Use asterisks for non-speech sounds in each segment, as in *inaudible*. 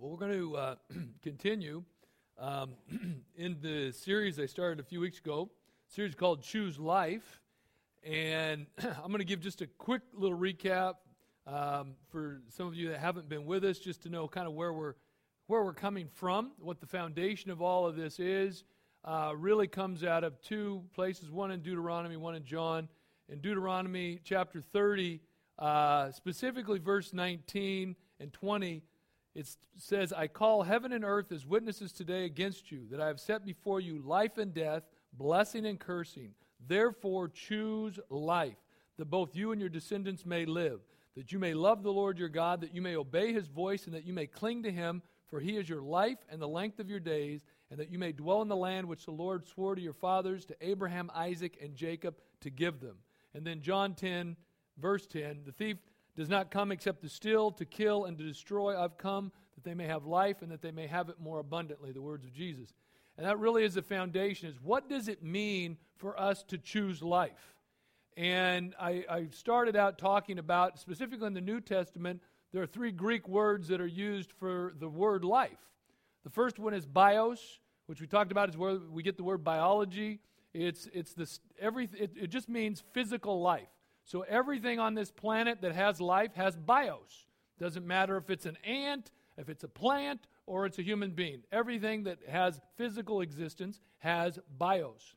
Well, we're going to uh, *clears throat* continue um, *clears throat* in the series I started a few weeks ago, series called Choose Life. And *clears throat* I'm going to give just a quick little recap um, for some of you that haven't been with us, just to know kind of where we're where we're coming from, what the foundation of all of this is. Uh, really comes out of two places: one in Deuteronomy, one in John. In Deuteronomy chapter 30, uh, specifically verse 19 and 20 it says, I call heaven and earth as witnesses today against you, that I have set before you life and death, blessing and cursing. Therefore, choose life, that both you and your descendants may live, that you may love the Lord your God, that you may obey his voice, and that you may cling to him, for he is your life and the length of your days, and that you may dwell in the land which the Lord swore to your fathers, to Abraham, Isaac, and Jacob, to give them. And then John 10, verse 10 the thief does not come except to steal, to kill, and to destroy. I've come that they may have life and that they may have it more abundantly, the words of Jesus. And that really is the foundation is what does it mean for us to choose life? And I, I started out talking about, specifically in the New Testament, there are three Greek words that are used for the word life. The first one is bios, which we talked about is where we get the word biology. It's, it's this, every, it, it just means physical life. So everything on this planet that has life has bios. Doesn't matter if it's an ant, if it's a plant, or it's a human being. Everything that has physical existence has bios.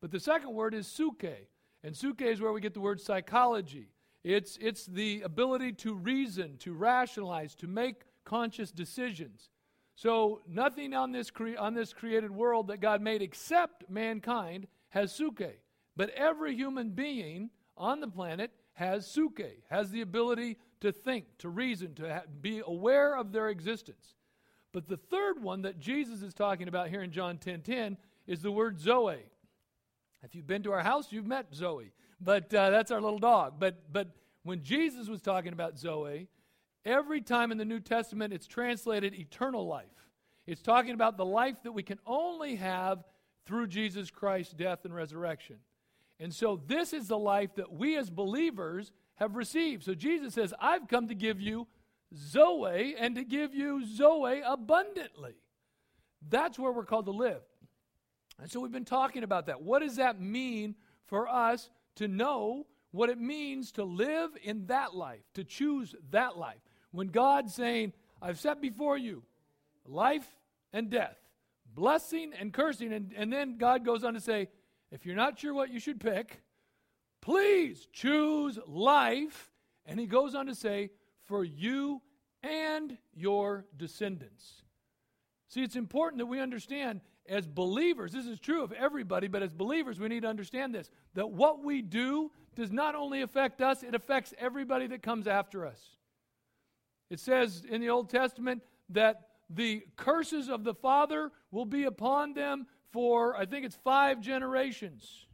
But the second word is psuche. And psuche is where we get the word psychology. It's, it's the ability to reason, to rationalize, to make conscious decisions. So nothing on this, cre- on this created world that God made except mankind has psuche. But every human being on the planet has psuche, has the ability to think, to reason, to ha- be aware of their existence. But the third one that Jesus is talking about here in John 10:10 10, 10, is the word Zoe. If you've been to our house, you've met Zoe, but uh, that's our little dog. But but when Jesus was talking about Zoe, every time in the New Testament it's translated eternal life. It's talking about the life that we can only have through Jesus Christ's death and resurrection. And so this is the life that we as believers have received. So Jesus says, I've come to give you Zoe and to give you Zoe abundantly. That's where we're called to live. And so we've been talking about that. What does that mean for us to know what it means to live in that life, to choose that life? When God's saying, I've set before you life and death, blessing and cursing, and, and then God goes on to say, if you're not sure what you should pick, please choose life. And he goes on to say, for you and your descendants. See, it's important that we understand as believers, this is true of everybody, but as believers, we need to understand this that what we do does not only affect us, it affects everybody that comes after us. It says in the Old Testament that the curses of the Father will be upon them for, I think it's five generations.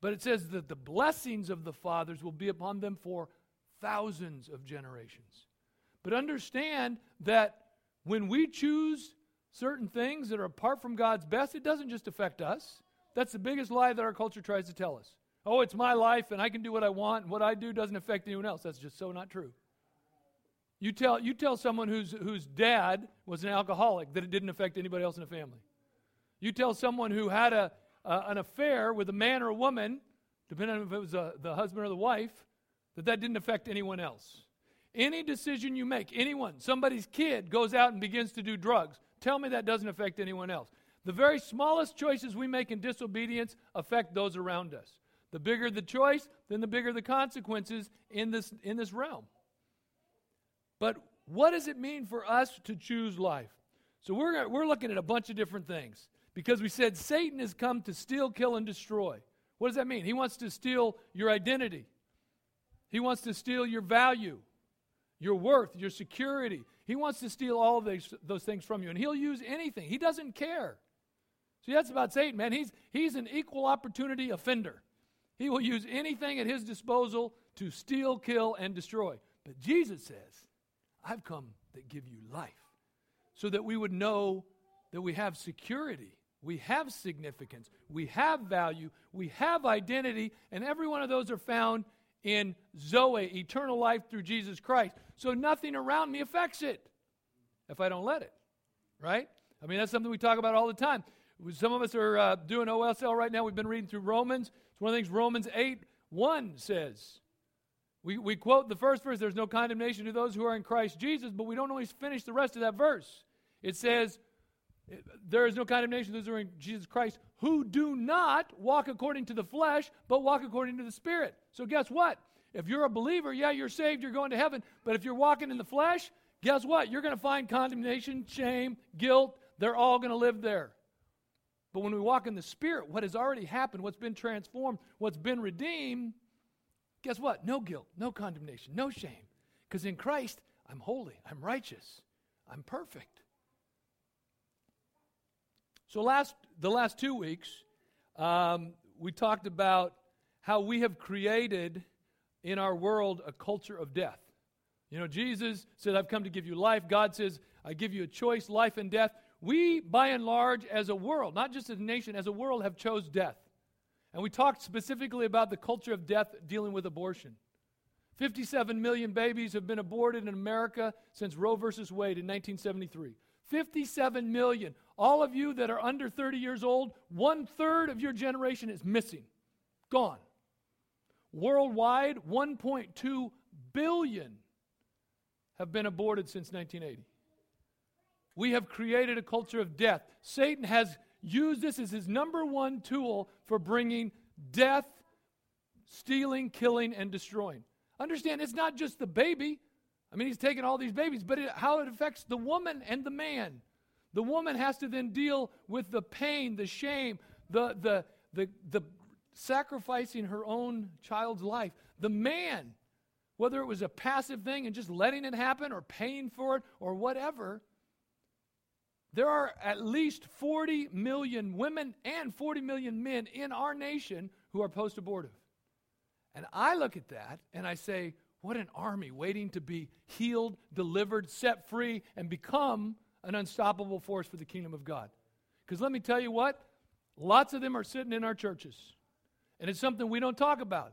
But it says that the blessings of the fathers will be upon them for thousands of generations. But understand that when we choose certain things that are apart from God's best, it doesn't just affect us. That's the biggest lie that our culture tries to tell us. Oh, it's my life and I can do what I want, and what I do doesn't affect anyone else. That's just so not true. You tell, you tell someone whose, whose dad was an alcoholic that it didn't affect anybody else in the family. You tell someone who had a, uh, an affair with a man or a woman, depending on if it was a, the husband or the wife, that that didn't affect anyone else. Any decision you make, anyone, somebody's kid goes out and begins to do drugs, tell me that doesn't affect anyone else. The very smallest choices we make in disobedience affect those around us. The bigger the choice, then the bigger the consequences in this, in this realm. But what does it mean for us to choose life? So we're, we're looking at a bunch of different things because we said Satan has come to steal, kill, and destroy. What does that mean? He wants to steal your identity, he wants to steal your value, your worth, your security. He wants to steal all of those, those things from you, and he'll use anything. He doesn't care. See, that's about Satan, man. He's, he's an equal opportunity offender. He will use anything at his disposal to steal, kill, and destroy. But Jesus says, I've come to give you life so that we would know that we have security we have significance, we have value, we have identity, and every one of those are found in Zoe, eternal life through Jesus Christ. So nothing around me affects it. if I don't let it, right? I mean, that's something we talk about all the time. Some of us are uh, doing OSL right now. We've been reading through Romans. It's one of the things Romans 8 1 says. We, we quote the first verse there's no condemnation to those who are in Christ Jesus, but we don't always finish the rest of that verse. It says, There is no condemnation those who are in Jesus Christ, who do not walk according to the flesh, but walk according to the Spirit. So, guess what? If you're a believer, yeah, you're saved, you're going to heaven. But if you're walking in the flesh, guess what? You're going to find condemnation, shame, guilt. They're all going to live there. But when we walk in the Spirit, what has already happened, what's been transformed, what's been redeemed, guess what? No guilt, no condemnation, no shame. Because in Christ, I'm holy, I'm righteous, I'm perfect. So last the last two weeks, um, we talked about how we have created in our world a culture of death. You know, Jesus said, I've come to give you life. God says, I give you a choice, life and death. We, by and large, as a world, not just as a nation, as a world, have chose death. And we talked specifically about the culture of death dealing with abortion. 57 million babies have been aborted in America since Roe versus Wade in 1973. 57 million. All of you that are under 30 years old, one third of your generation is missing, gone. Worldwide, 1.2 billion have been aborted since 1980. We have created a culture of death. Satan has used this as his number one tool for bringing death, stealing, killing, and destroying. Understand, it's not just the baby. I mean, he's taking all these babies, but it, how it affects the woman and the man. The woman has to then deal with the pain, the shame, the, the, the, the sacrificing her own child's life. The man, whether it was a passive thing and just letting it happen or paying for it or whatever, there are at least 40 million women and 40 million men in our nation who are post abortive. And I look at that and I say, what an army waiting to be healed, delivered, set free, and become an unstoppable force for the kingdom of God. Because let me tell you what, lots of them are sitting in our churches. And it's something we don't talk about.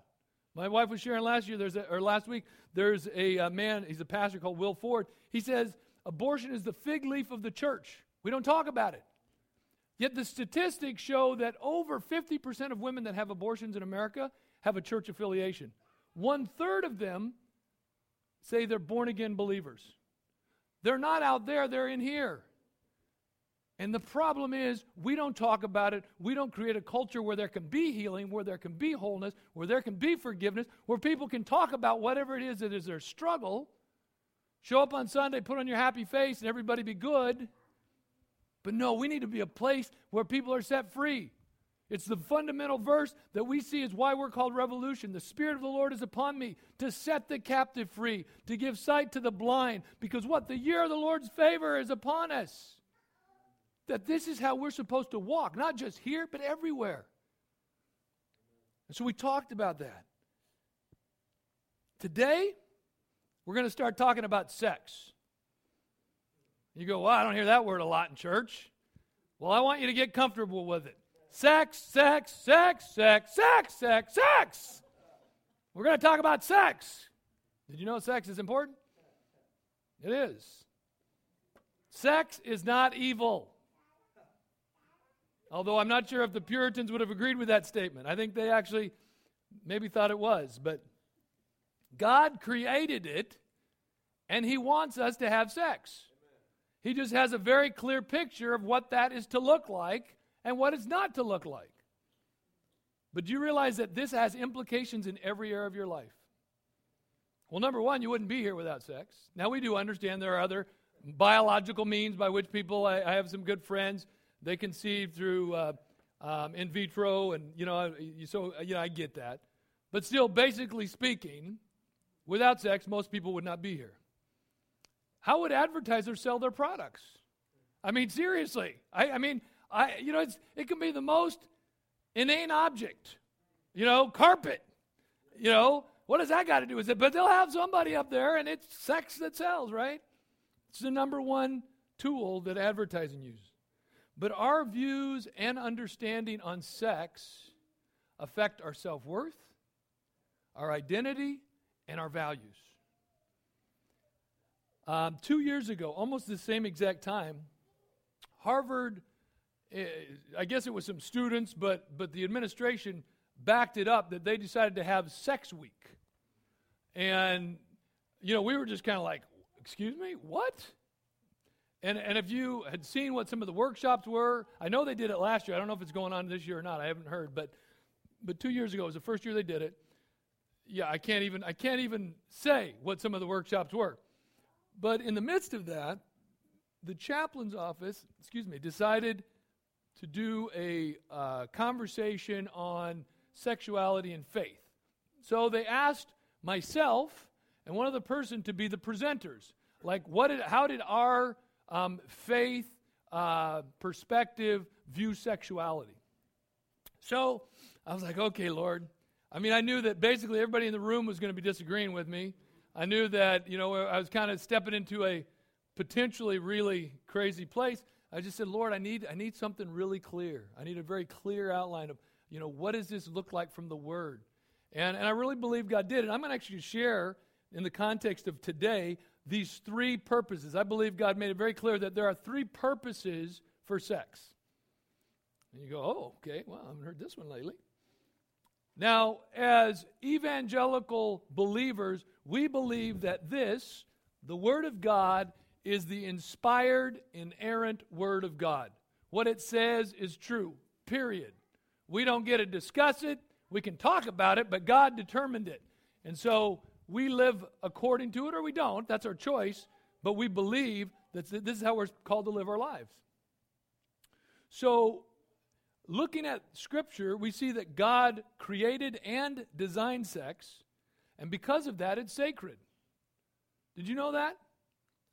My wife was sharing last year, there's a, or last week, there's a, a man, he's a pastor called Will Ford. He says, abortion is the fig leaf of the church. We don't talk about it. Yet the statistics show that over 50% of women that have abortions in America have a church affiliation. One third of them say they're born again believers. They're not out there, they're in here. And the problem is, we don't talk about it. We don't create a culture where there can be healing, where there can be wholeness, where there can be forgiveness, where people can talk about whatever it is that is their struggle. Show up on Sunday, put on your happy face, and everybody be good. But no, we need to be a place where people are set free. It's the fundamental verse that we see is why we're called revolution. The Spirit of the Lord is upon me to set the captive free, to give sight to the blind. Because what? The year of the Lord's favor is upon us. That this is how we're supposed to walk, not just here, but everywhere. And so we talked about that. Today, we're going to start talking about sex. You go, well, I don't hear that word a lot in church. Well, I want you to get comfortable with it. Sex, sex, sex, sex, sex, sex, sex. We're going to talk about sex. Did you know sex is important? It is. Sex is not evil. Although I'm not sure if the Puritans would have agreed with that statement. I think they actually maybe thought it was. But God created it, and He wants us to have sex. He just has a very clear picture of what that is to look like and what it's not to look like. But do you realize that this has implications in every area of your life? Well, number one, you wouldn't be here without sex. Now, we do understand there are other biological means by which people, I, I have some good friends, they conceive through uh, um, in vitro, and, you know, so, you know, I get that. But still, basically speaking, without sex, most people would not be here. How would advertisers sell their products? I mean, seriously. I, I mean, I, you know, it can be the most inane object. You know, carpet. You know, what does that got to do with it? But they'll have somebody up there, and it's sex that sells, right? It's the number one tool that advertising uses. But our views and understanding on sex affect our self worth, our identity, and our values. Um, two years ago, almost the same exact time, Harvard, I guess it was some students, but, but the administration backed it up that they decided to have sex week. And, you know, we were just kind of like, excuse me, what? And, and if you had seen what some of the workshops were, I know they did it last year. I don't know if it's going on this year or not. I haven't heard, but but two years ago was the first year they did it. Yeah, I can't even I can't even say what some of the workshops were. But in the midst of that, the chaplain's office, excuse me, decided to do a uh, conversation on sexuality and faith. So they asked myself and one other person to be the presenters. Like, what did, how did our um, faith uh, perspective view sexuality? So I was like, okay, Lord. I mean, I knew that basically everybody in the room was going to be disagreeing with me. I knew that, you know, I was kind of stepping into a potentially really crazy place. I just said, Lord, I need, I need something really clear. I need a very clear outline of, you know, what does this look like from the Word? And, and I really believe God did. And I'm going to actually share, in the context of today, these three purposes. I believe God made it very clear that there are three purposes for sex. And you go, oh, okay, well, I haven't heard this one lately. Now, as evangelical believers, we believe that this, the Word of God, is the inspired, inerrant Word of God. What it says is true, period. We don't get to discuss it, we can talk about it, but God determined it. And so we live according to it or we don't. That's our choice. But we believe that this is how we're called to live our lives. So, looking at Scripture, we see that God created and designed sex, and because of that, it's sacred. Did you know that?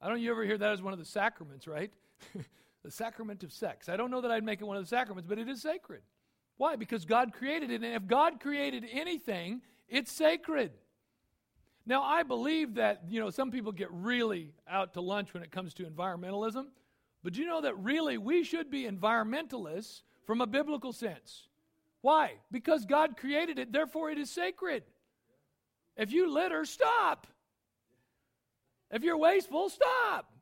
I don't you ever hear that as one of the sacraments, right? *laughs* the sacrament of sex. I don't know that I'd make it one of the sacraments, but it is sacred. Why? Because God created it, and if God created anything, it's sacred. Now, I believe that, you know, some people get really out to lunch when it comes to environmentalism, but you know that really we should be environmentalists from a biblical sense. Why? Because God created it, therefore it is sacred. If you litter, stop. If you're wasteful, stop.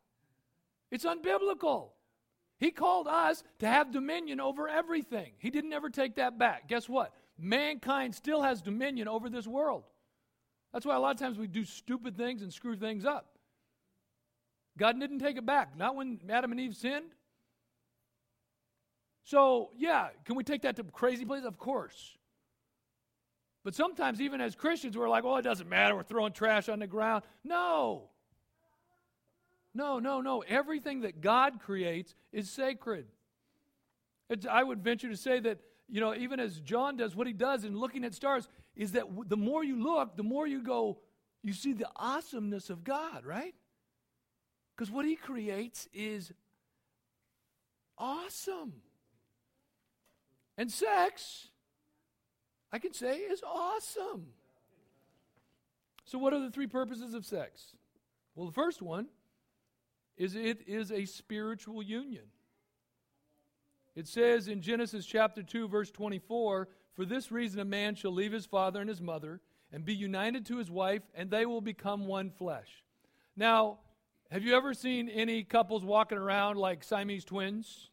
It's unbiblical. He called us to have dominion over everything. He didn't ever take that back. Guess what? Mankind still has dominion over this world. That's why a lot of times we do stupid things and screw things up. God didn't take it back, not when Adam and Eve sinned. So, yeah, can we take that to crazy places? Of course. But sometimes, even as Christians, we're like, well, it doesn't matter. We're throwing trash on the ground. No. No, no, no. Everything that God creates is sacred. It's, I would venture to say that, you know, even as John does, what he does in looking at stars, is that the more you look, the more you go, you see the awesomeness of God, right? Because what He creates is awesome. And sex, I can say, is awesome. So, what are the three purposes of sex? Well, the first one is it is a spiritual union. It says in Genesis chapter 2, verse 24, for this reason, a man shall leave his father and his mother and be united to his wife, and they will become one flesh. Now, have you ever seen any couples walking around like Siamese twins?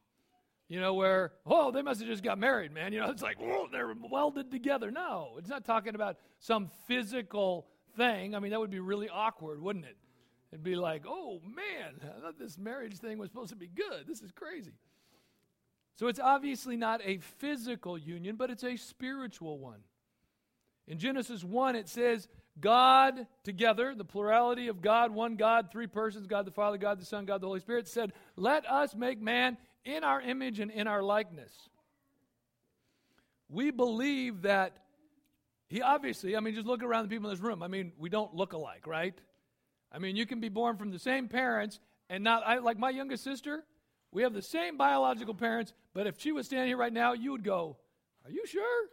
You know, where, oh, they must have just got married, man. You know, it's like, they're welded together. No, it's not talking about some physical thing. I mean, that would be really awkward, wouldn't it? It'd be like, oh, man, I thought this marriage thing was supposed to be good. This is crazy. So it's obviously not a physical union, but it's a spiritual one. In Genesis 1, it says, God together, the plurality of God, one God, three persons, God the Father, God the Son, God the Holy Spirit, said, Let us make man in our image and in our likeness. We believe that he obviously, I mean, just look around the people in this room. I mean, we don't look alike, right? I mean, you can be born from the same parents and not, I, like my youngest sister, we have the same biological parents, but if she was standing here right now, you would go, Are you sure?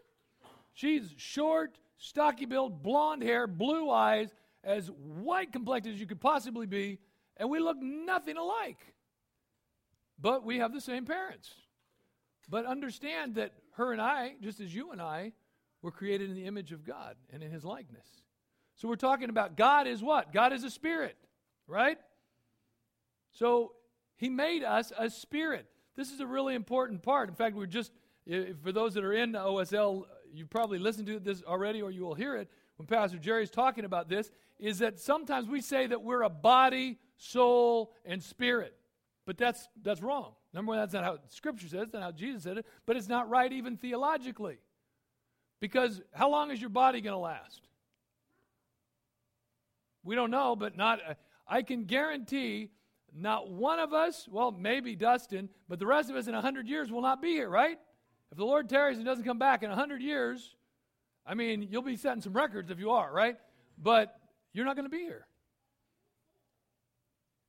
She's short, stocky built, blonde hair, blue eyes, as white complected as you could possibly be, and we look nothing alike. But we have the same parents. But understand that her and I, just as you and I, were created in the image of God and in his likeness. So we're talking about God is what? God is a spirit, right? So he made us a spirit. This is a really important part. In fact, we're just, for those that are in OSL, you probably listened to this already or you will hear it when Pastor Jerry is talking about this, is that sometimes we say that we're a body, soul, and spirit. But that's, that's wrong. Number one, that's not how Scripture says, that's not how Jesus said it, but it's not right even theologically. Because how long is your body going to last? We don't know, but not. Uh, I can guarantee not one of us, well, maybe Dustin, but the rest of us in 100 years will not be here, right? If the Lord tarries and doesn't come back in 100 years, I mean, you'll be setting some records if you are, right? But you're not going to be here.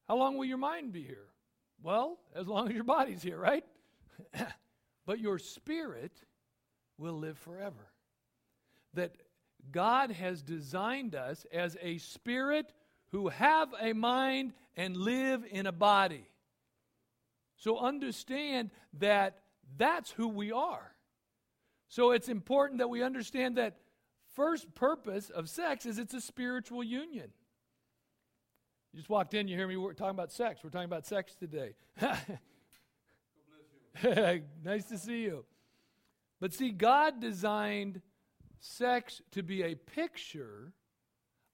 How long will your mind be here? Well, as long as your body's here, right? *laughs* but your spirit will live forever. That God has designed us as a spirit who have a mind and live in a body. So understand that that's who we are. So it's important that we understand that first purpose of sex is it's a spiritual union. You just walked in, you hear me we're talking about sex. We're talking about sex today. *laughs* nice to see you. But see, God designed sex to be a picture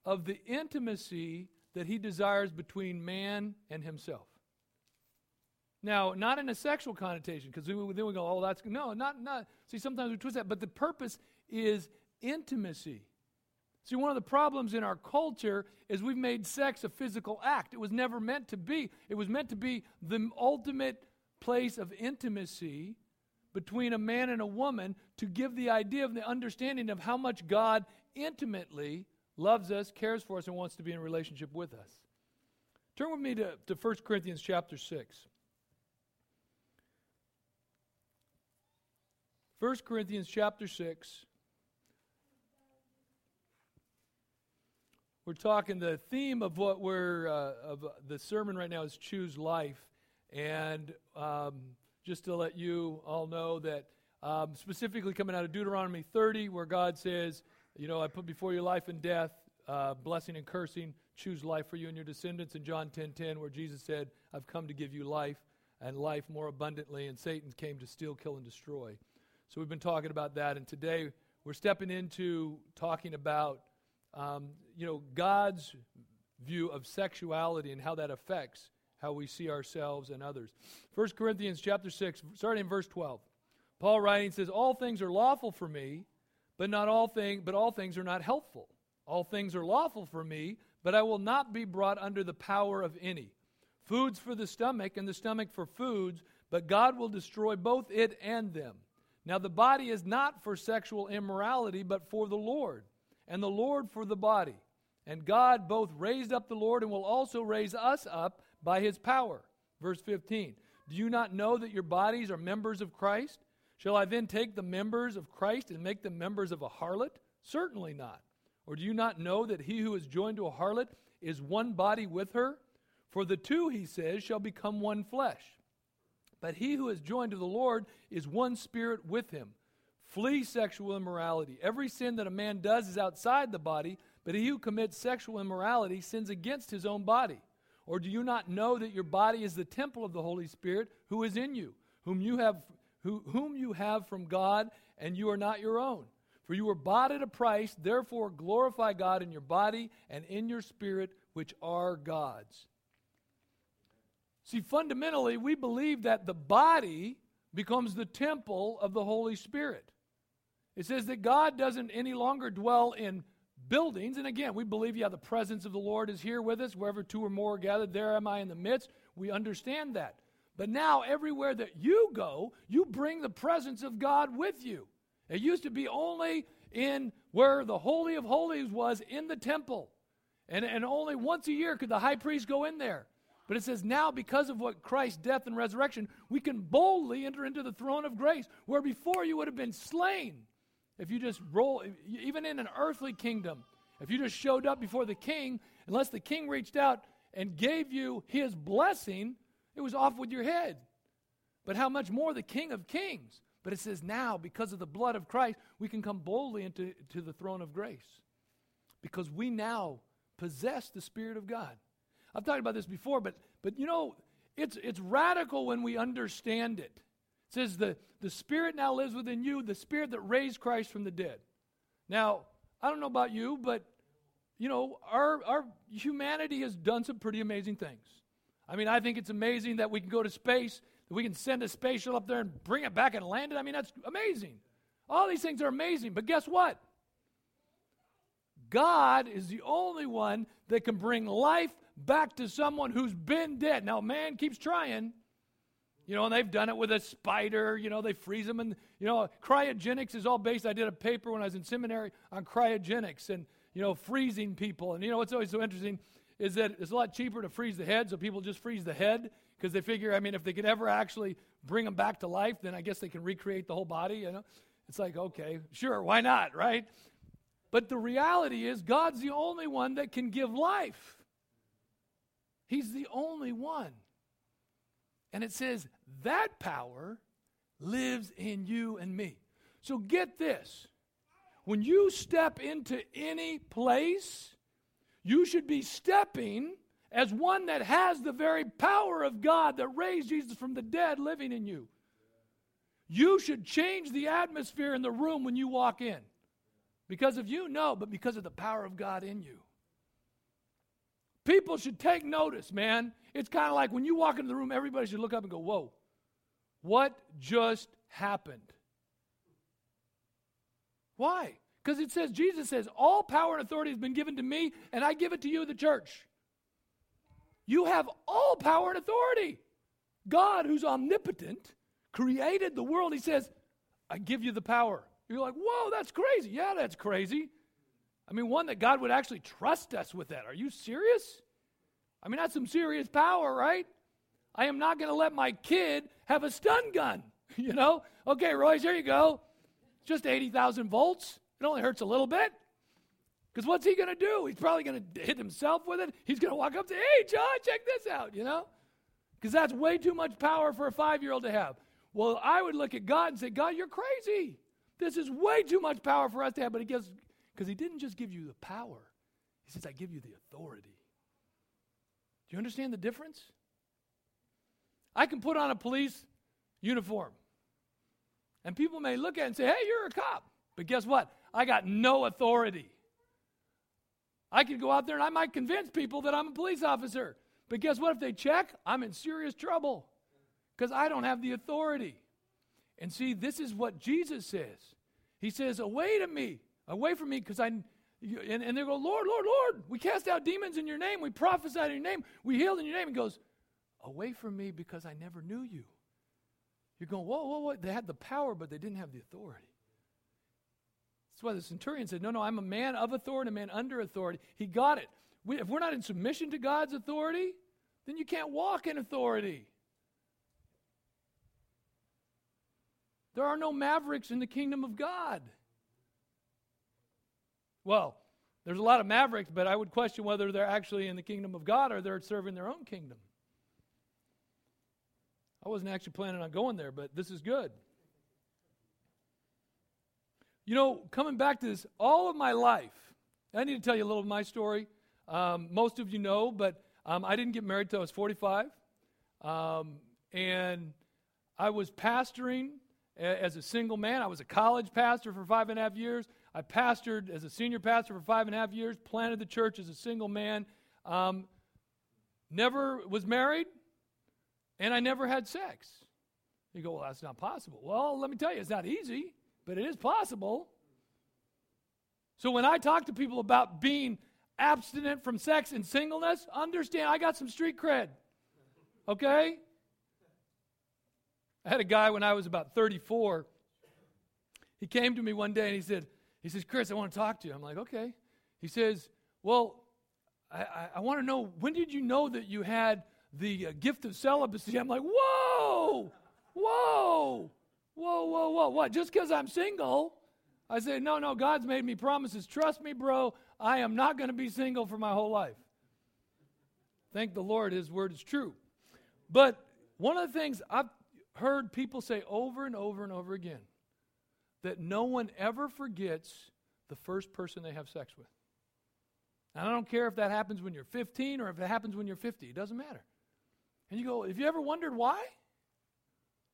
of the intimacy that he desires between man and himself. Now, not in a sexual connotation, because then we go, oh, that's no, not not. See, sometimes we twist that, but the purpose is intimacy. See, one of the problems in our culture is we've made sex a physical act. It was never meant to be. It was meant to be the ultimate place of intimacy between a man and a woman to give the idea of the understanding of how much God intimately loves us, cares for us, and wants to be in relationship with us. Turn with me to, to 1 Corinthians chapter 6. 1 Corinthians chapter 6. We're talking the theme of what we're uh, of the sermon right now is choose life, and um, just to let you all know that um, specifically coming out of Deuteronomy 30, where God says, You know, I put before you life and death, uh, blessing and cursing. Choose life for you and your descendants. In John 10 10, where Jesus said, I've come to give you life and life more abundantly, and Satan came to steal, kill, and destroy. So we've been talking about that, and today we're stepping into talking about, um, you know, God's view of sexuality and how that affects how we see ourselves and others. 1 Corinthians chapter 6, starting in verse 12. Paul writing says, All things are lawful for me, but not all things, but all things are not helpful. All things are lawful for me, but I will not be brought under the power of any. Foods for the stomach, and the stomach for foods, but God will destroy both it and them. Now the body is not for sexual immorality, but for the Lord, and the Lord for the body. And God both raised up the Lord and will also raise us up by his power. Verse 15 Do you not know that your bodies are members of Christ? Shall I then take the members of Christ and make them members of a harlot? Certainly not. Or do you not know that he who is joined to a harlot is one body with her? For the two, he says, shall become one flesh. But he who is joined to the Lord is one spirit with him. Flee sexual immorality. Every sin that a man does is outside the body, but he who commits sexual immorality sins against his own body. Or do you not know that your body is the temple of the Holy Spirit who is in you, whom you have, who, whom you have from God, and you are not your own? For you were bought at a price, therefore glorify God in your body and in your spirit, which are God's. See, fundamentally, we believe that the body becomes the temple of the Holy Spirit. It says that God doesn't any longer dwell in buildings. And again, we believe, yeah, the presence of the Lord is here with us. Wherever two or more are gathered, there am I in the midst. We understand that. But now, everywhere that you go, you bring the presence of God with you. It used to be only in where the Holy of Holies was in the temple. And, and only once a year could the high priest go in there. But it says now, because of what Christ's death and resurrection, we can boldly enter into the throne of grace, where before you would have been slain. If you just roll, even in an earthly kingdom, if you just showed up before the king, unless the king reached out and gave you his blessing, it was off with your head. But how much more the King of Kings? But it says now, because of the blood of Christ, we can come boldly into to the throne of grace. Because we now possess the Spirit of God. I've talked about this before, but, But you know, it's, it's radical when we understand it. It says, the, the Spirit now lives within you, the Spirit that raised Christ from the dead. Now, I don't know about you, but you know, our, our humanity has done some pretty amazing things. I mean, I think it's amazing that we can go to space, that we can send a space shuttle up there and bring it back and land it. I mean, that's amazing. All these things are amazing. But guess what? God is the only one that can bring life back to someone who's been dead. Now, man keeps trying. You know, and they've done it with a spider. You know, they freeze them. And, you know, cryogenics is all based. I did a paper when I was in seminary on cryogenics and, you know, freezing people. And, you know, what's always so interesting is that it's a lot cheaper to freeze the head, so people just freeze the head because they figure, I mean, if they could ever actually bring them back to life, then I guess they can recreate the whole body, you know? It's like, okay, sure, why not, right? But the reality is, God's the only one that can give life. He's the only one. And it says that power lives in you and me. So get this when you step into any place, you should be stepping as one that has the very power of God that raised Jesus from the dead living in you. You should change the atmosphere in the room when you walk in. Because of you, no, but because of the power of God in you. People should take notice, man. It's kind of like when you walk into the room, everybody should look up and go, Whoa, what just happened? Why? Because it says, Jesus says, All power and authority has been given to me, and I give it to you, the church. You have all power and authority. God, who's omnipotent, created the world. He says, I give you the power. You're like, whoa, that's crazy. Yeah, that's crazy. I mean, one that God would actually trust us with that. Are you serious? I mean, that's some serious power, right? I am not going to let my kid have a stun gun. *laughs* You know? Okay, Royce, here you go. Just 80,000 volts. It only hurts a little bit. Because what's he going to do? He's probably going to hit himself with it. He's going to walk up say, hey, John, check this out, you know? Because that's way too much power for a five year old to have. Well, I would look at God and say, God, you're crazy. This is way too much power for us to have. But he gives, because he didn't just give you the power, he says, I give you the authority. Do you understand the difference? I can put on a police uniform. And people may look at it and say, hey, you're a cop. But guess what? I got no authority. I could go out there and I might convince people that I'm a police officer. But guess what? If they check, I'm in serious trouble because I don't have the authority. And see, this is what Jesus says. He says, Away to me, away from me, because I. And, and they go, Lord, Lord, Lord, we cast out demons in your name. We prophesied in your name. We healed in your name. He goes, Away from me because I never knew you. You're going, Whoa, whoa, whoa. They had the power, but they didn't have the authority. That's why the centurion said, No, no, I'm a man of authority, a man under authority. He got it. We, if we're not in submission to God's authority, then you can't walk in authority. There are no mavericks in the kingdom of God. Well, there's a lot of mavericks, but I would question whether they're actually in the kingdom of God or they're serving their own kingdom. I wasn't actually planning on going there, but this is good. You know, coming back to this, all of my life, I need to tell you a little of my story. Um, most of you know, but um, I didn't get married until I was 45. Um, and I was pastoring as a single man. I was a college pastor for five and a half years. I pastored as a senior pastor for five and a half years, planted the church as a single man. Um, never was married, and I never had sex. You go, well, that's not possible. Well, let me tell you, it's not easy, but it is possible. So when I talk to people about being abstinent from sex and singleness, understand I got some street cred. Okay? I had a guy when I was about 34. He came to me one day and he said, he says, Chris, I want to talk to you. I'm like, okay. He says, well, I, I, I want to know, when did you know that you had the uh, gift of celibacy? I'm like, whoa, whoa, whoa, whoa, whoa. What, just because I'm single? I say, no, no, God's made me promises. Trust me, bro, I am not going to be single for my whole life. Thank the Lord, His word is true. But one of the things I've heard people say over and over and over again that no one ever forgets the first person they have sex with. And I don't care if that happens when you're 15 or if it happens when you're 50, it doesn't matter. And you go, Have you ever wondered why?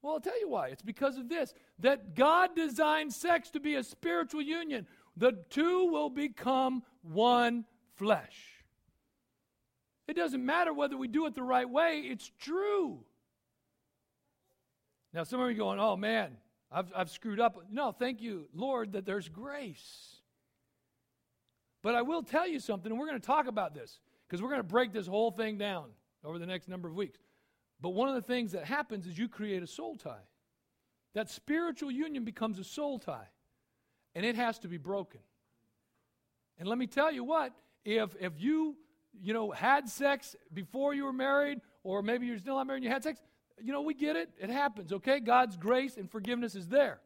Well, I'll tell you why. It's because of this that God designed sex to be a spiritual union. The two will become one flesh. It doesn't matter whether we do it the right way, it's true. Now, some of you going, oh man, I've, I've screwed up. No, thank you, Lord, that there's grace. But I will tell you something, and we're going to talk about this because we're going to break this whole thing down over the next number of weeks. But one of the things that happens is you create a soul tie. That spiritual union becomes a soul tie, and it has to be broken. And let me tell you what, if if you you know had sex before you were married, or maybe you're still not married and you had sex, you know, we get it. It happens, okay? God's grace and forgiveness is there.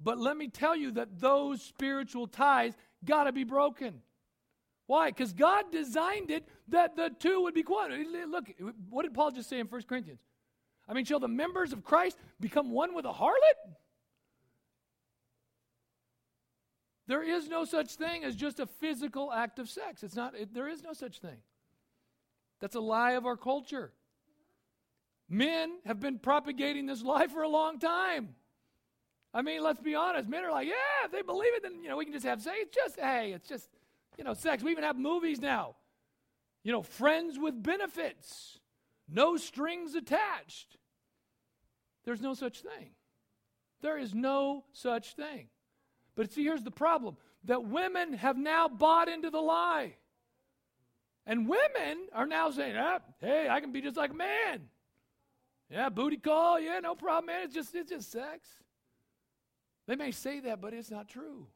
But let me tell you that those spiritual ties got to be broken. Why? Because God designed it that the two would be one. Look, what did Paul just say in 1 Corinthians? I mean, shall the members of Christ become one with a harlot? There is no such thing as just a physical act of sex. It's not, it, there is no such thing. That's a lie of our culture. Men have been propagating this lie for a long time. I mean, let's be honest. Men are like, yeah, if they believe it, then you know we can just have sex. It's just, hey, it's just, you know, sex. We even have movies now. You know, friends with benefits, no strings attached. There's no such thing. There is no such thing. But see, here's the problem that women have now bought into the lie. And women are now saying, ah, hey, I can be just like a man. Yeah, booty call. Yeah, no problem, man. It's just it's just sex. They may say that, but it's not true.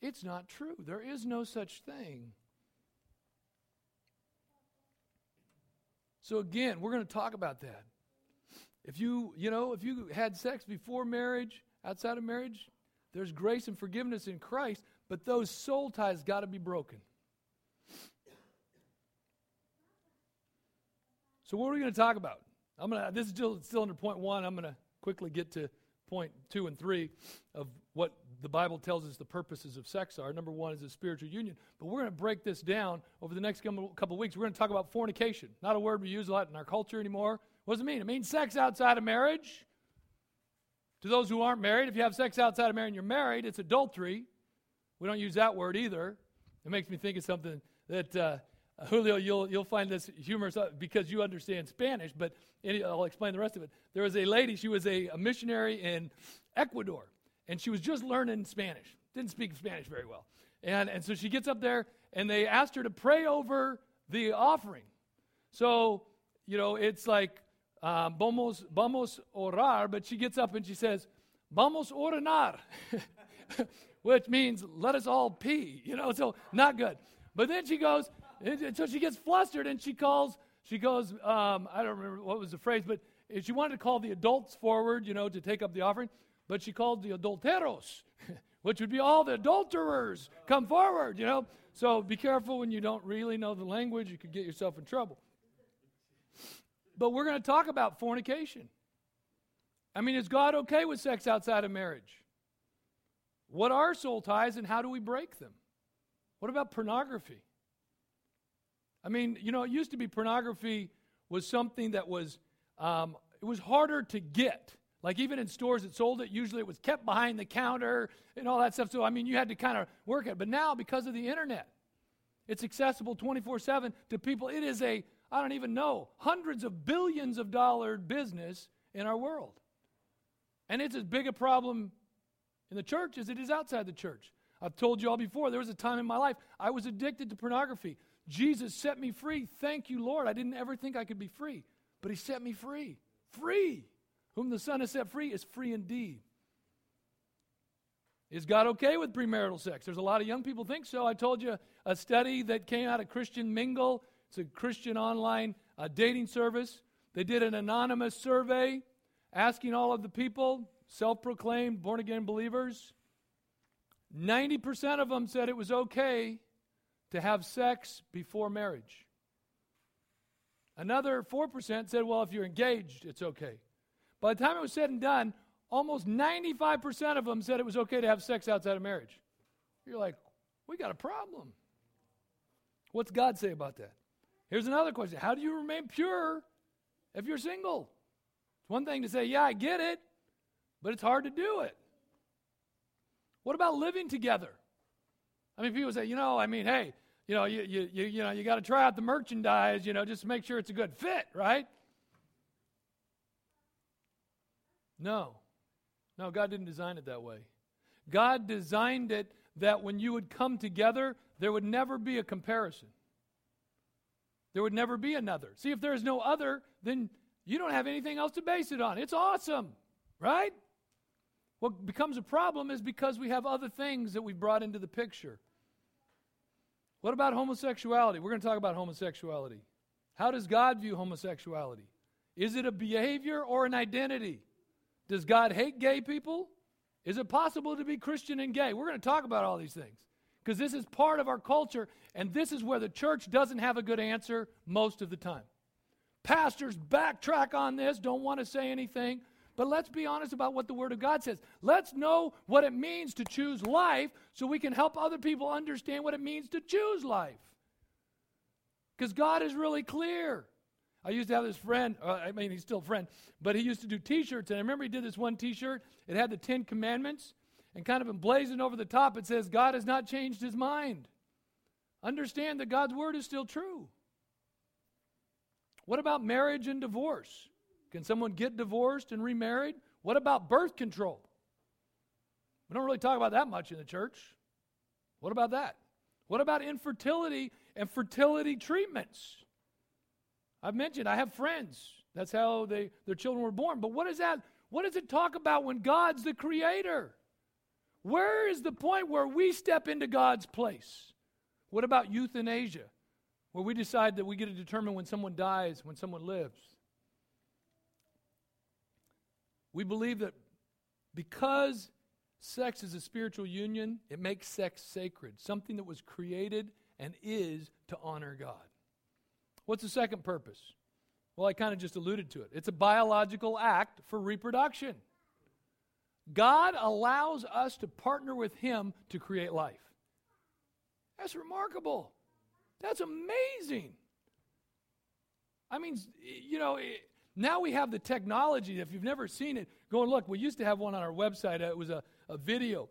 It's not true. There is no such thing. So again, we're going to talk about that. If you, you know, if you had sex before marriage, outside of marriage, there's grace and forgiveness in Christ, but those soul ties got to be broken. So what are we going to talk about? I'm gonna. This is still still under point one. I'm gonna quickly get to point two and three of what the Bible tells us the purposes of sex are. Number one is a spiritual union, but we're going to break this down over the next couple of weeks. We're going to talk about fornication. Not a word we use a lot in our culture anymore. What does it mean? It means sex outside of marriage. To those who aren't married, if you have sex outside of marriage and you're married, it's adultery. We don't use that word either. It makes me think of something that uh, Julio, you'll, you'll find this humorous uh, because you understand Spanish, but I'll explain the rest of it. There was a lady, she was a, a missionary in Ecuador, and she was just learning Spanish. Didn't speak Spanish very well. And, and so she gets up there, and they asked her to pray over the offering. So, you know, it's like, um, vamos, vamos orar, but she gets up and she says, vamos oranar, *laughs* which means let us all pee, you know, so not good. But then she goes, and so she gets flustered and she calls, she goes, um, I don't remember what was the phrase, but she wanted to call the adults forward, you know, to take up the offering, but she called the adulteros, *laughs* which would be all the adulterers come forward, you know. So be careful when you don't really know the language, you could get yourself in trouble. But we're going to talk about fornication. I mean, is God okay with sex outside of marriage? What are soul ties and how do we break them? What about pornography? I mean, you know, it used to be pornography was something that was, um, it was harder to get. Like even in stores that sold it, usually it was kept behind the counter and all that stuff. So, I mean, you had to kind of work it. But now, because of the internet, it's accessible 24 7 to people. It is a, I don't even know, hundreds of billions of dollar business in our world. And it's as big a problem in the church as it is outside the church. I've told you all before, there was a time in my life I was addicted to pornography. Jesus set me free. Thank you, Lord. I didn't ever think I could be free, but He set me free. Free. Whom the Son has set free is free indeed. Is God okay with premarital sex? There's a lot of young people think so. I told you a study that came out of Christian Mingle. It's a Christian online uh, dating service. They did an anonymous survey asking all of the people, self proclaimed born again believers. 90% of them said it was okay to have sex before marriage. Another 4% said, well, if you're engaged, it's okay. By the time it was said and done, almost 95% of them said it was okay to have sex outside of marriage. You're like, we got a problem. What's God say about that? Here's another question How do you remain pure if you're single? It's one thing to say, yeah, I get it, but it's hard to do it. What about living together? I mean, people say, you know, I mean, hey, you know, you, you, you, you know, you got to try out the merchandise, you know, just make sure it's a good fit, right? No. No, God didn't design it that way. God designed it that when you would come together, there would never be a comparison. There would never be another. See, if there is no other, then you don't have anything else to base it on. It's awesome, right? What becomes a problem is because we have other things that we've brought into the picture. What about homosexuality? We're going to talk about homosexuality. How does God view homosexuality? Is it a behavior or an identity? Does God hate gay people? Is it possible to be Christian and gay? We're going to talk about all these things because this is part of our culture, and this is where the church doesn't have a good answer most of the time. Pastors backtrack on this, don't want to say anything. But let's be honest about what the Word of God says. Let's know what it means to choose life so we can help other people understand what it means to choose life. Because God is really clear. I used to have this friend, uh, I mean, he's still a friend, but he used to do t shirts. And I remember he did this one t shirt. It had the Ten Commandments, and kind of emblazoned over the top, it says, God has not changed his mind. Understand that God's word is still true. What about marriage and divorce? Can someone get divorced and remarried? What about birth control? We don't really talk about that much in the church. What about that? What about infertility and fertility treatments? I've mentioned I have friends. That's how they, their children were born. But what is that? What does it talk about when God's the creator? Where is the point where we step into God's place? What about euthanasia, where we decide that we get to determine when someone dies, when someone lives? We believe that because sex is a spiritual union, it makes sex sacred, something that was created and is to honor God. What's the second purpose? Well, I kind of just alluded to it. It's a biological act for reproduction. God allows us to partner with Him to create life. That's remarkable. That's amazing. I mean, you know, now we have the technology. If you've never seen it, go and look. We used to have one on our website. It was a, a video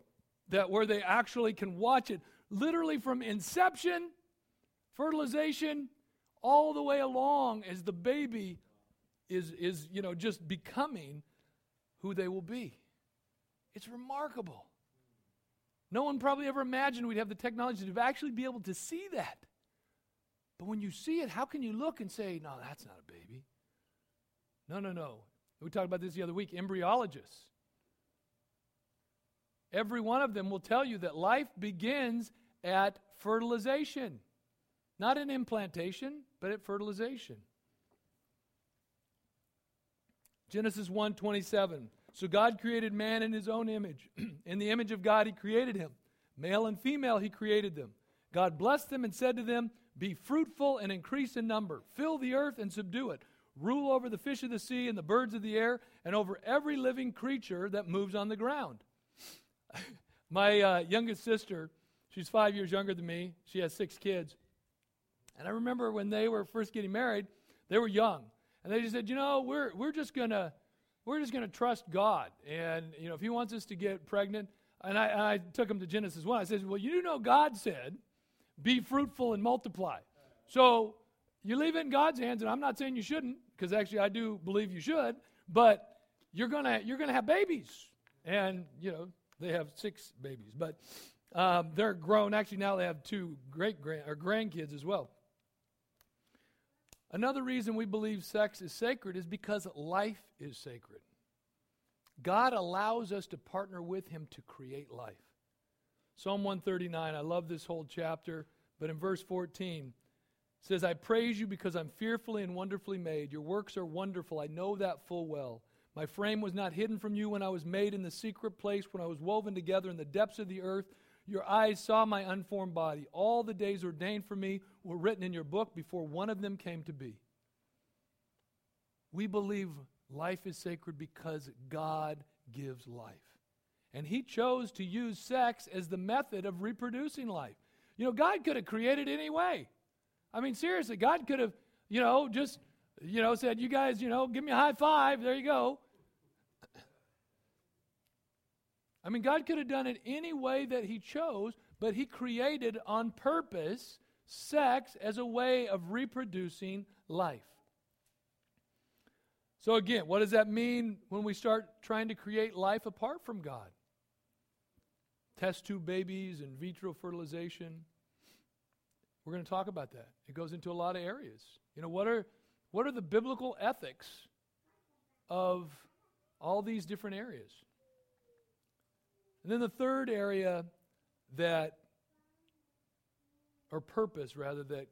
that where they actually can watch it literally from inception, fertilization, all the way along as the baby is, is you know, just becoming who they will be. It's remarkable. No one probably ever imagined we'd have the technology to actually be able to see that. But when you see it, how can you look and say, no, that's not a baby? No, no, no. We talked about this the other week. Embryologists. Every one of them will tell you that life begins at fertilization, not in implantation, but at fertilization. Genesis 1 27. So God created man in his own image. *clears throat* in the image of God, he created him. Male and female, he created them. God blessed them and said to them, Be fruitful and increase in number, fill the earth and subdue it rule over the fish of the sea and the birds of the air, and over every living creature that moves on the ground. *laughs* My uh, youngest sister, she's five years younger than me, she has six kids. And I remember when they were first getting married, they were young. And they just said, you know, we're, we're just going to we're just going to trust God. And, you know, if he wants us to get pregnant, and I, and I took them to Genesis 1. I said, well, you know God said, be fruitful and multiply. So you leave it in God's hands, and I'm not saying you shouldn't, because actually I do believe you should, but you're gonna you're gonna have babies, and you know they have six babies, but um, they're grown. Actually, now they have two great grand or grandkids as well. Another reason we believe sex is sacred is because life is sacred. God allows us to partner with Him to create life. Psalm 139, I love this whole chapter, but in verse 14, says, I praise you because I'm fearfully and wonderfully made. Your works are wonderful. I know that full well. My frame was not hidden from you when I was made in the secret place, when I was woven together in the depths of the earth. Your eyes saw my unformed body. All the days ordained for me were written in your book before one of them came to be. We believe life is sacred because God gives life. And He chose to use sex as the method of reproducing life. You know, God could have created any way. I mean, seriously, God could have, you know, just, you know, said, you guys, you know, give me a high five. There you go. I mean, God could have done it any way that He chose, but He created on purpose sex as a way of reproducing life. So, again, what does that mean when we start trying to create life apart from God? Test tube babies and vitro fertilization. We're going to talk about that. It goes into a lot of areas. You know, what are, what are the biblical ethics of all these different areas? And then the third area that, or purpose rather, that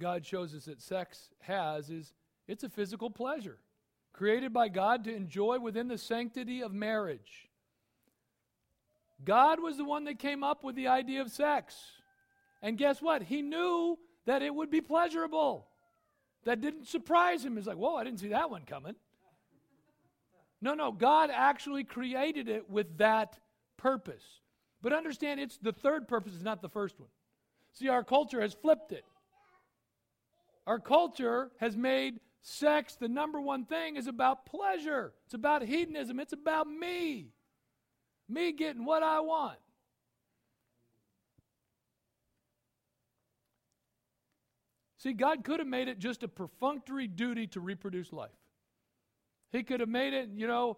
God shows us that sex has is it's a physical pleasure created by God to enjoy within the sanctity of marriage. God was the one that came up with the idea of sex. And guess what? He knew that it would be pleasurable. That didn't surprise him. He's like, whoa, I didn't see that one coming. No, no, God actually created it with that purpose. But understand, it's the third purpose, is not the first one. See, our culture has flipped it. Our culture has made sex the number one thing is about pleasure. It's about hedonism. It's about me. Me getting what I want. See, God could have made it just a perfunctory duty to reproduce life. He could have made it, you know.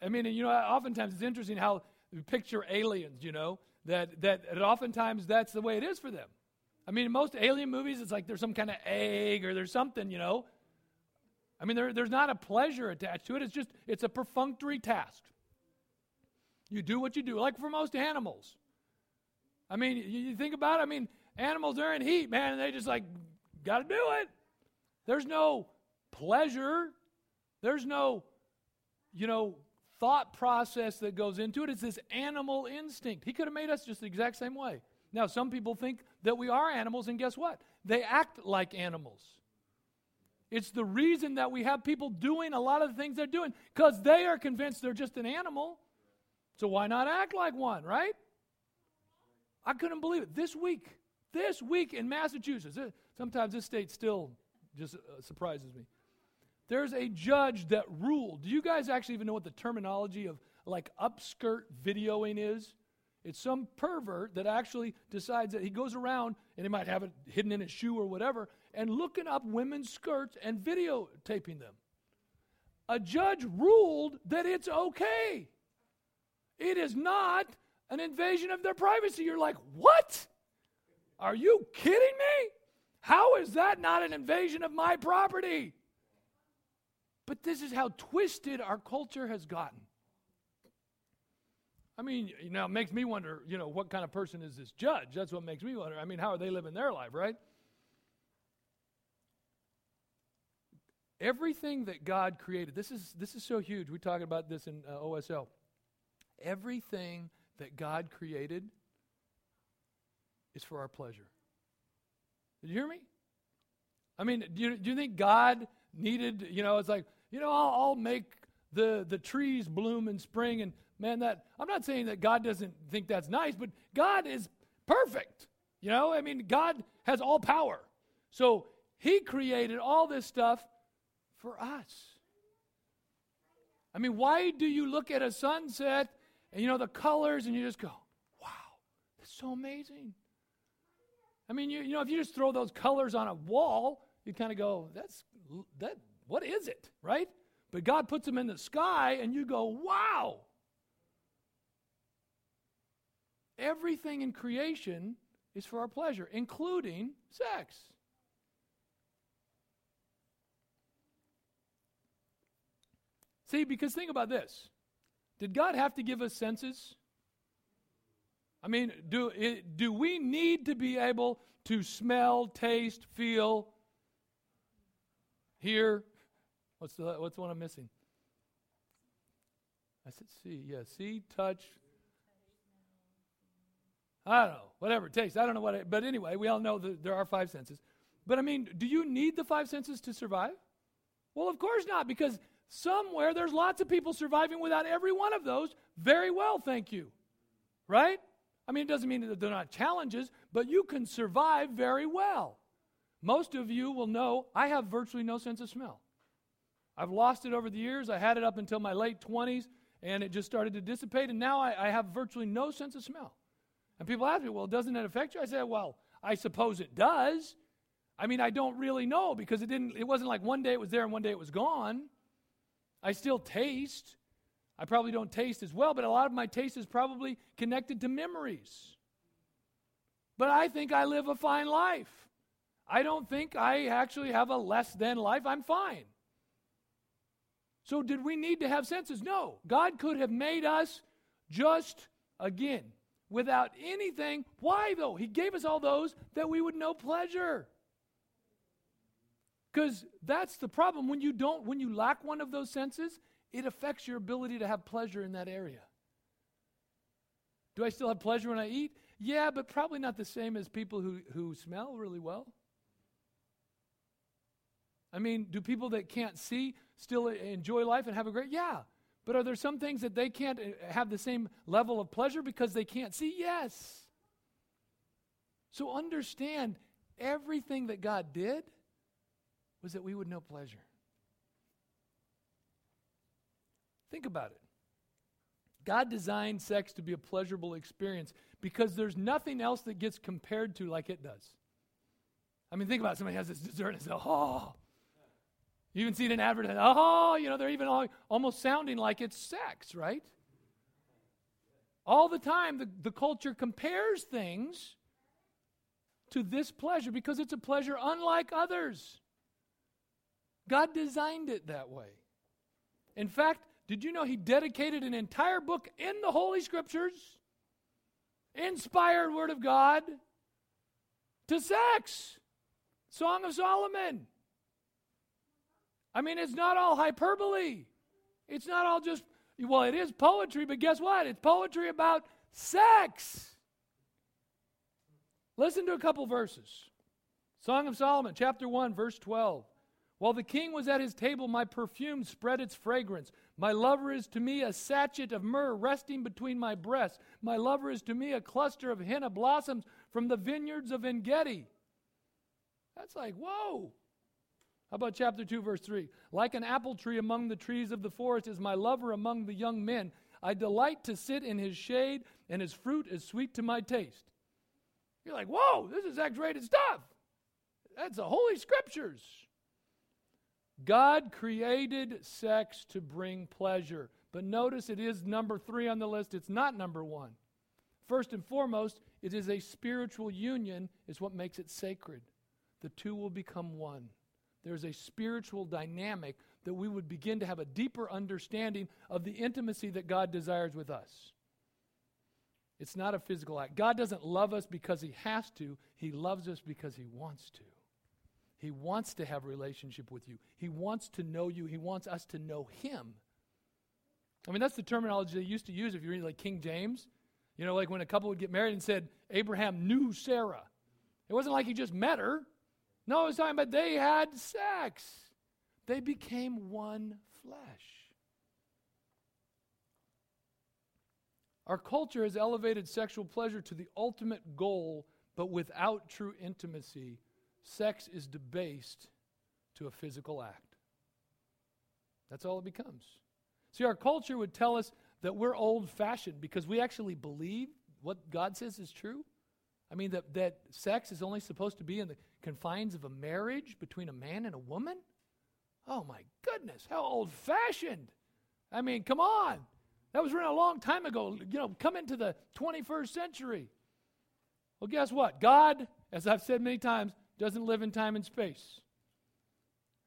I mean, you know, oftentimes it's interesting how we picture aliens, you know, that, that, that oftentimes that's the way it is for them. I mean, in most alien movies, it's like there's some kind of egg or there's something, you know. I mean, there, there's not a pleasure attached to it. It's just, it's a perfunctory task. You do what you do, like for most animals. I mean, you, you think about it, I mean, animals are in heat, man, and they just like, got to do it. There's no pleasure there's no, you know, thought process that goes into it. It's this animal instinct. He could have made us just the exact same way. Now, some people think that we are animals, and guess what? They act like animals. It's the reason that we have people doing a lot of the things they're doing because they are convinced they're just an animal. So why not act like one, right? I couldn't believe it. This week, this week in Massachusetts, sometimes this state still just uh, surprises me. There's a judge that ruled. Do you guys actually even know what the terminology of like upskirt videoing is? It's some pervert that actually decides that he goes around and he might have it hidden in his shoe or whatever and looking up women's skirts and videotaping them. A judge ruled that it's okay. It is not an invasion of their privacy. You're like, what? Are you kidding me? How is that not an invasion of my property? But this is how twisted our culture has gotten. I mean, you know, it makes me wonder, you know, what kind of person is this judge? That's what makes me wonder. I mean, how are they living their life, right? Everything that God created, this is, this is so huge. We talked about this in uh, OSL. Everything that God created is for our pleasure. Did you hear me? I mean, do you, do you think God needed, you know, it's like, you know, I'll, I'll make the, the trees bloom in spring. And man, that I'm not saying that God doesn't think that's nice, but God is perfect. You know, I mean, God has all power. So he created all this stuff for us. I mean, why do you look at a sunset and you know the colors and you just go, wow, that's so amazing? I mean, you, you know, if you just throw those colors on a wall, you kind of go, that's that what is it, right? But God puts them in the sky, and you go, wow. Everything in creation is for our pleasure, including sex. See, because think about this. Did God have to give us senses? I mean, do, do we need to be able to smell, taste, feel, hear, What's the what's the one I'm missing? I said see. Yeah, see, touch. I don't know. Whatever it takes. I don't know what. It, but anyway, we all know that there are five senses. But I mean, do you need the five senses to survive? Well, of course not, because somewhere there's lots of people surviving without every one of those. Very well, thank you. Right? I mean, it doesn't mean that they're not challenges, but you can survive very well. Most of you will know I have virtually no sense of smell. I've lost it over the years. I had it up until my late 20s, and it just started to dissipate, and now I, I have virtually no sense of smell. And people ask me, well, doesn't that affect you? I said, well, I suppose it does. I mean, I don't really know because it didn't it wasn't like one day it was there and one day it was gone. I still taste. I probably don't taste as well, but a lot of my taste is probably connected to memories. But I think I live a fine life. I don't think I actually have a less than life. I'm fine. So, did we need to have senses? No. God could have made us just, again, without anything. Why, though? He gave us all those that we would know pleasure. Because that's the problem. When you don't, when you lack one of those senses, it affects your ability to have pleasure in that area. Do I still have pleasure when I eat? Yeah, but probably not the same as people who, who smell really well. I mean, do people that can't see still enjoy life and have a great? Yeah. But are there some things that they can't uh, have the same level of pleasure because they can't see? Yes. So understand everything that God did was that we would know pleasure. Think about it. God designed sex to be a pleasurable experience because there's nothing else that gets compared to like it does. I mean, think about it. somebody has this dessert and says, oh. You even see it in advertising. Oh, you know, they're even all, almost sounding like it's sex, right? All the time, the, the culture compares things to this pleasure because it's a pleasure unlike others. God designed it that way. In fact, did you know he dedicated an entire book in the Holy Scriptures, inspired Word of God, to sex? Song of Solomon. I mean, it's not all hyperbole. It's not all just, well, it is poetry, but guess what? It's poetry about sex. Listen to a couple verses. Song of Solomon, chapter 1, verse 12. While the king was at his table, my perfume spread its fragrance. My lover is to me a sachet of myrrh resting between my breasts. My lover is to me a cluster of henna blossoms from the vineyards of Engedi. That's like, whoa. How about chapter 2, verse 3? Like an apple tree among the trees of the forest is my lover among the young men. I delight to sit in his shade, and his fruit is sweet to my taste. You're like, whoa, this is X rated stuff. That's the Holy Scriptures. God created sex to bring pleasure. But notice it is number three on the list, it's not number one. First and foremost, it is a spiritual union, is what makes it sacred. The two will become one. There's a spiritual dynamic that we would begin to have a deeper understanding of the intimacy that God desires with us. It's not a physical act. God doesn't love us because He has to, He loves us because He wants to. He wants to have a relationship with you. He wants to know you. He wants us to know him. I mean, that's the terminology they used to use if you read like King James. You know, like when a couple would get married and said, Abraham knew Sarah. It wasn't like he just met her. No, it was talking about they had sex. They became one flesh. Our culture has elevated sexual pleasure to the ultimate goal, but without true intimacy sex is debased to a physical act. That's all it becomes. See, our culture would tell us that we're old fashioned because we actually believe what God says is true. I mean, that, that sex is only supposed to be in the confines of a marriage between a man and a woman? Oh my goodness, how old fashioned. I mean, come on. That was written a long time ago. You know, come into the 21st century. Well, guess what? God, as I've said many times, doesn't live in time and space.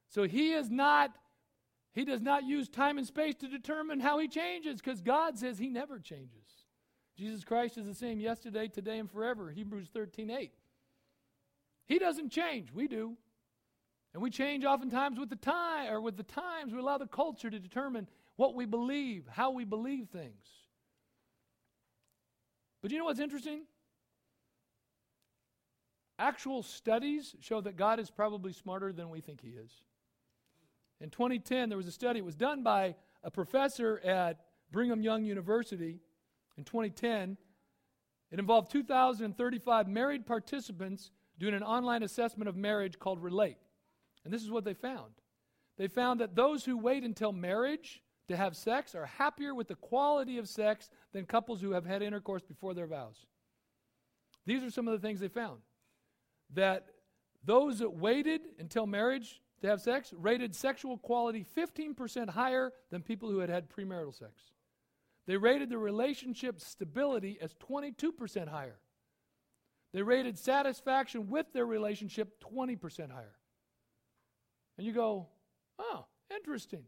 So he is not he does not use time and space to determine how he changes because God says he never changes. Jesus Christ is the same yesterday, today and forever. Hebrews 13:8. He doesn't change, we do. And we change oftentimes with the time or with the times. We allow the culture to determine what we believe, how we believe things. But you know what's interesting? Actual studies show that God is probably smarter than we think He is. In 2010, there was a study, it was done by a professor at Brigham Young University in 2010, It involved 2,035 married participants doing an online assessment of marriage called Relate. And this is what they found. They found that those who wait until marriage to have sex are happier with the quality of sex than couples who have had intercourse before their vows. These are some of the things they found. That those that waited until marriage to have sex rated sexual quality 15% higher than people who had had premarital sex. They rated the relationship stability as 22% higher. They rated satisfaction with their relationship 20% higher. And you go, oh, interesting.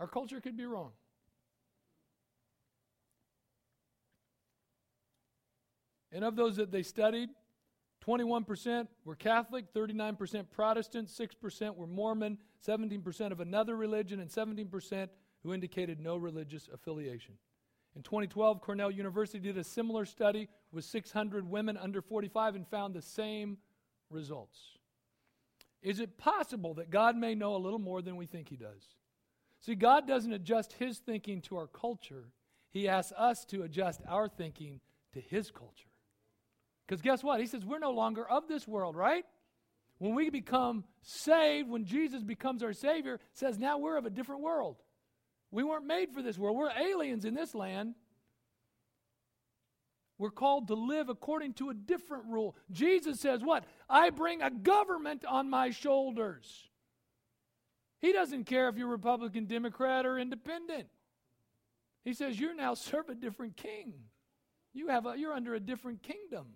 Our culture could be wrong. And of those that they studied, 21% were Catholic, 39% Protestant, 6% were Mormon, 17% of another religion, and 17% who indicated no religious affiliation. In 2012, Cornell University did a similar study with 600 women under 45 and found the same results. Is it possible that God may know a little more than we think He does? See, God doesn't adjust His thinking to our culture, He asks us to adjust our thinking to His culture. Because guess what? He says we're no longer of this world, right? When we become saved, when Jesus becomes our Savior, says now we're of a different world. We weren't made for this world. We're aliens in this land. We're called to live according to a different rule. Jesus says, What? I bring a government on my shoulders. He doesn't care if you're Republican, Democrat, or independent. He says, You're now *laughs* serve a different king. You have a, you're under a different kingdom.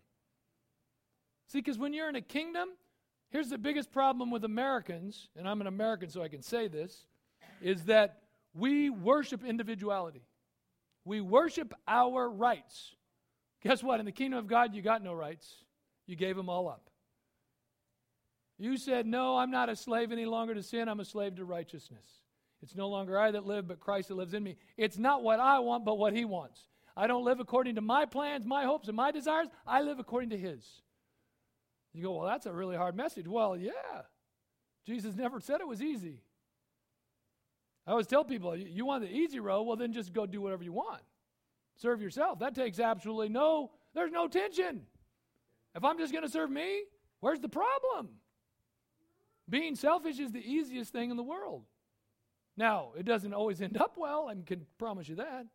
See, because when you're in a kingdom, here's the biggest problem with Americans, and I'm an American so I can say this, is that we worship individuality. We worship our rights. Guess what? In the kingdom of God, you got no rights. You gave them all up. You said, No, I'm not a slave any longer to sin. I'm a slave to righteousness. It's no longer I that live, but Christ that lives in me. It's not what I want, but what He wants. I don't live according to my plans, my hopes, and my desires. I live according to His. You go, Well, that's a really hard message. Well, yeah. Jesus never said it was easy. I always tell people, you want the easy road? Well, then just go do whatever you want. Serve yourself. That takes absolutely no, there's no tension. If I'm just going to serve me, where's the problem? Being selfish is the easiest thing in the world. Now, it doesn't always end up well, I can promise you that.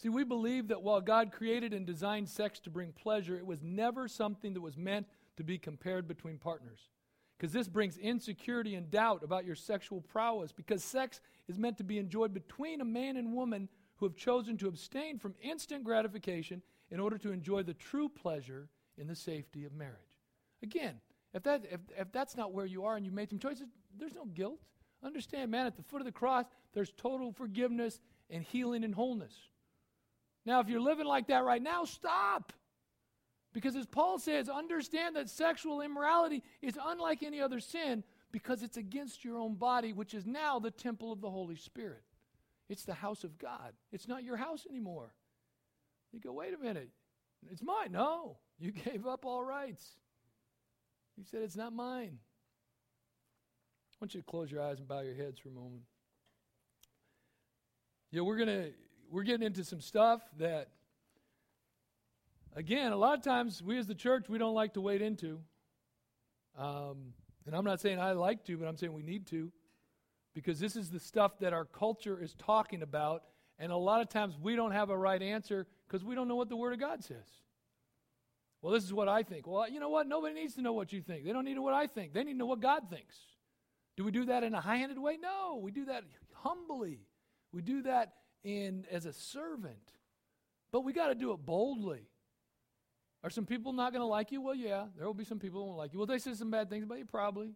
See, we believe that while God created and designed sex to bring pleasure, it was never something that was meant to be compared between partners because this brings insecurity and doubt about your sexual prowess because sex is meant to be enjoyed between a man and woman who have chosen to abstain from instant gratification in order to enjoy the true pleasure in the safety of marriage. Again, if, that, if, if that's not where you are and you made some choices, there's no guilt. Understand, man, at the foot of the cross, there's total forgiveness and healing and wholeness. Now, if you're living like that right now, stop. Because as Paul says, understand that sexual immorality is unlike any other sin because it's against your own body, which is now the temple of the Holy Spirit. It's the house of God. It's not your house anymore. You go, wait a minute. It's mine. No, *laughs* you gave up all rights. You said, it's not mine. I want you to close your eyes and bow your heads for a moment. Yeah, we're gonna we're getting into some stuff that again, a lot of times we as the church, we don't like to wade into. Um, and I'm not saying I like to, but I'm saying we need to. Because this is the stuff that our culture is talking about. And a lot of times we don't have a right answer because we don't know what the Word of God says. Well, this is what I think. Well, you know what? Nobody needs to know what you think. They don't need to know what I think. They need to know what God thinks. Do we do that in a high handed way? No. We do that humbly. We do that in as a servant. But we got to do it boldly. Are some people not going to like you? Well, yeah, there will be some people who won't like you. Well, they said some bad things about you, probably.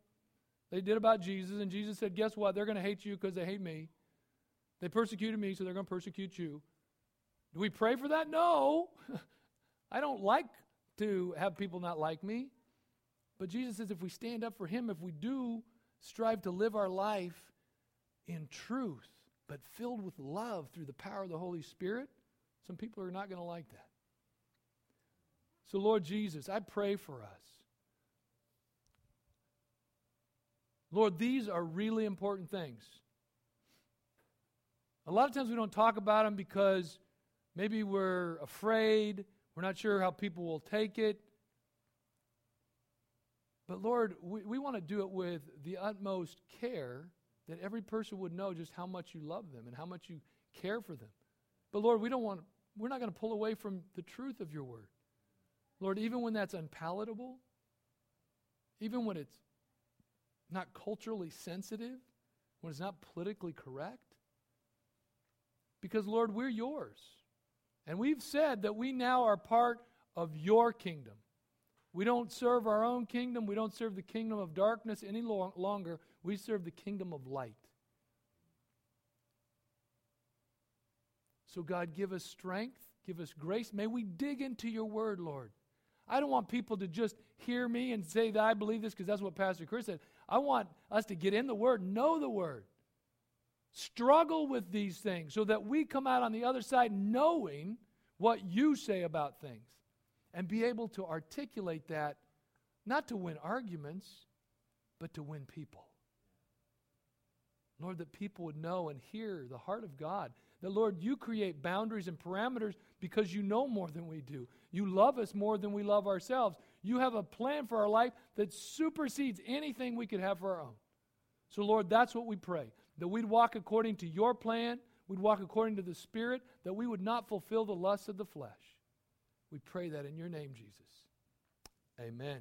They did about Jesus, and Jesus said, Guess what? They're going to hate you because they hate me. They persecuted me, so they're going to persecute you. Do we pray for that? No. *laughs* I don't like to have people not like me. But Jesus says if we stand up for Him, if we do strive to live our life in truth, but filled with love through the power of the Holy Spirit, some people are not going to like that. So, Lord Jesus, I pray for us. Lord, these are really important things. A lot of times we don't talk about them because Maybe we're afraid. We're not sure how people will take it. But Lord, we, we want to do it with the utmost care that every person would know just how much you love them and how much you care for them. But Lord, we don't want we're not going to pull away from the truth of your word. Lord, even when that's unpalatable, even when it's not culturally sensitive, when it's not politically correct, because Lord, we're yours. And we've said that we now are part of your kingdom. We don't serve our own kingdom. We don't serve the kingdom of darkness any lo- longer. We serve the kingdom of light. So, God, give us strength, give us grace. May we dig into your word, Lord. I don't want people to just hear me and say that I believe this because that's what Pastor Chris said. I want us to get in the word, know the word, struggle with these things so that we come out on the other side knowing what you say about things and be able to articulate that not to win arguments, but to win people. Lord, that people would know and hear the heart of God. That, Lord, you create boundaries and parameters because you know more than we do. You love us more than we love ourselves. You have a plan for our life that supersedes anything we could have for our own. So, Lord, that's what we pray. That we'd walk according to your plan, we'd walk according to the Spirit, that we would not fulfill the lusts of the flesh. We pray that in your name, Jesus. Amen.